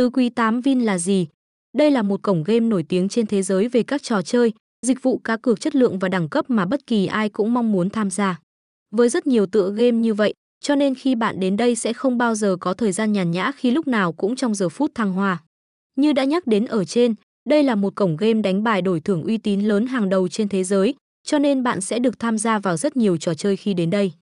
Tứ quý 8 Vin là gì? Đây là một cổng game nổi tiếng trên thế giới về các trò chơi, dịch vụ cá cược chất lượng và đẳng cấp mà bất kỳ ai cũng mong muốn tham gia. Với rất nhiều tựa game như vậy, cho nên khi bạn đến đây sẽ không bao giờ có thời gian nhàn nhã khi lúc nào cũng trong giờ phút thăng hoa. Như đã nhắc đến ở trên, đây là một cổng game đánh bài đổi thưởng uy tín lớn hàng đầu trên thế giới, cho nên bạn sẽ được tham gia vào rất nhiều trò chơi khi đến đây.